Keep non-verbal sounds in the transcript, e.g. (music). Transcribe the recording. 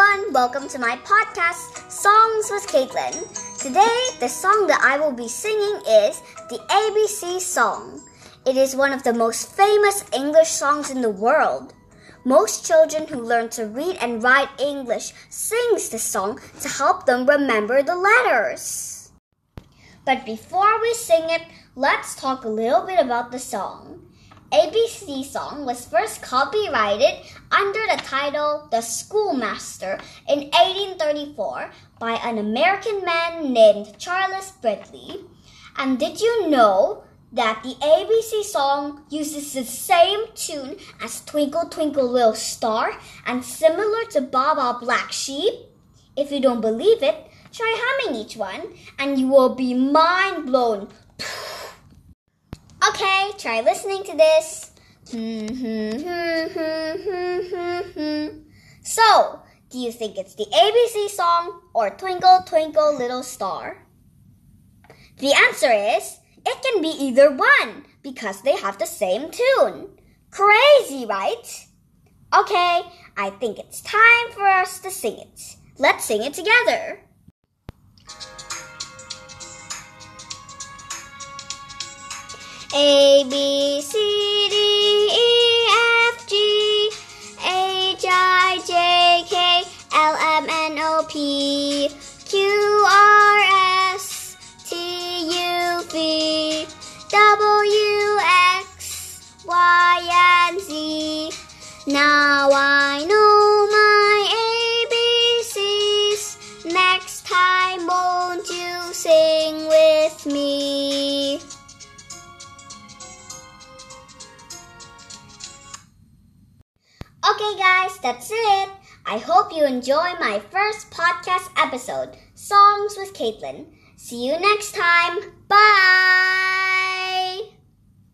everyone, welcome to my podcast, Songs with Caitlin. Today, the song that I will be singing is the ABC Song. It is one of the most famous English songs in the world. Most children who learn to read and write English sings this song to help them remember the letters. But before we sing it, let's talk a little bit about the song. ABC song was first copyrighted under the title The Schoolmaster in 1834 by an American man named Charles Bradlee. And did you know that the ABC song uses the same tune as Twinkle Twinkle Little Star and similar to Baa Black Sheep? If you don't believe it, try humming each one and you will be mind blown. Okay, try listening to this. (laughs) so, do you think it's the ABC song or Twinkle Twinkle Little Star? The answer is it can be either one because they have the same tune. Crazy, right? Okay, I think it's time for us to sing it. Let's sing it together. A B Okay, guys, that's it. I hope you enjoy my first podcast episode, Songs with Caitlin. See you next time.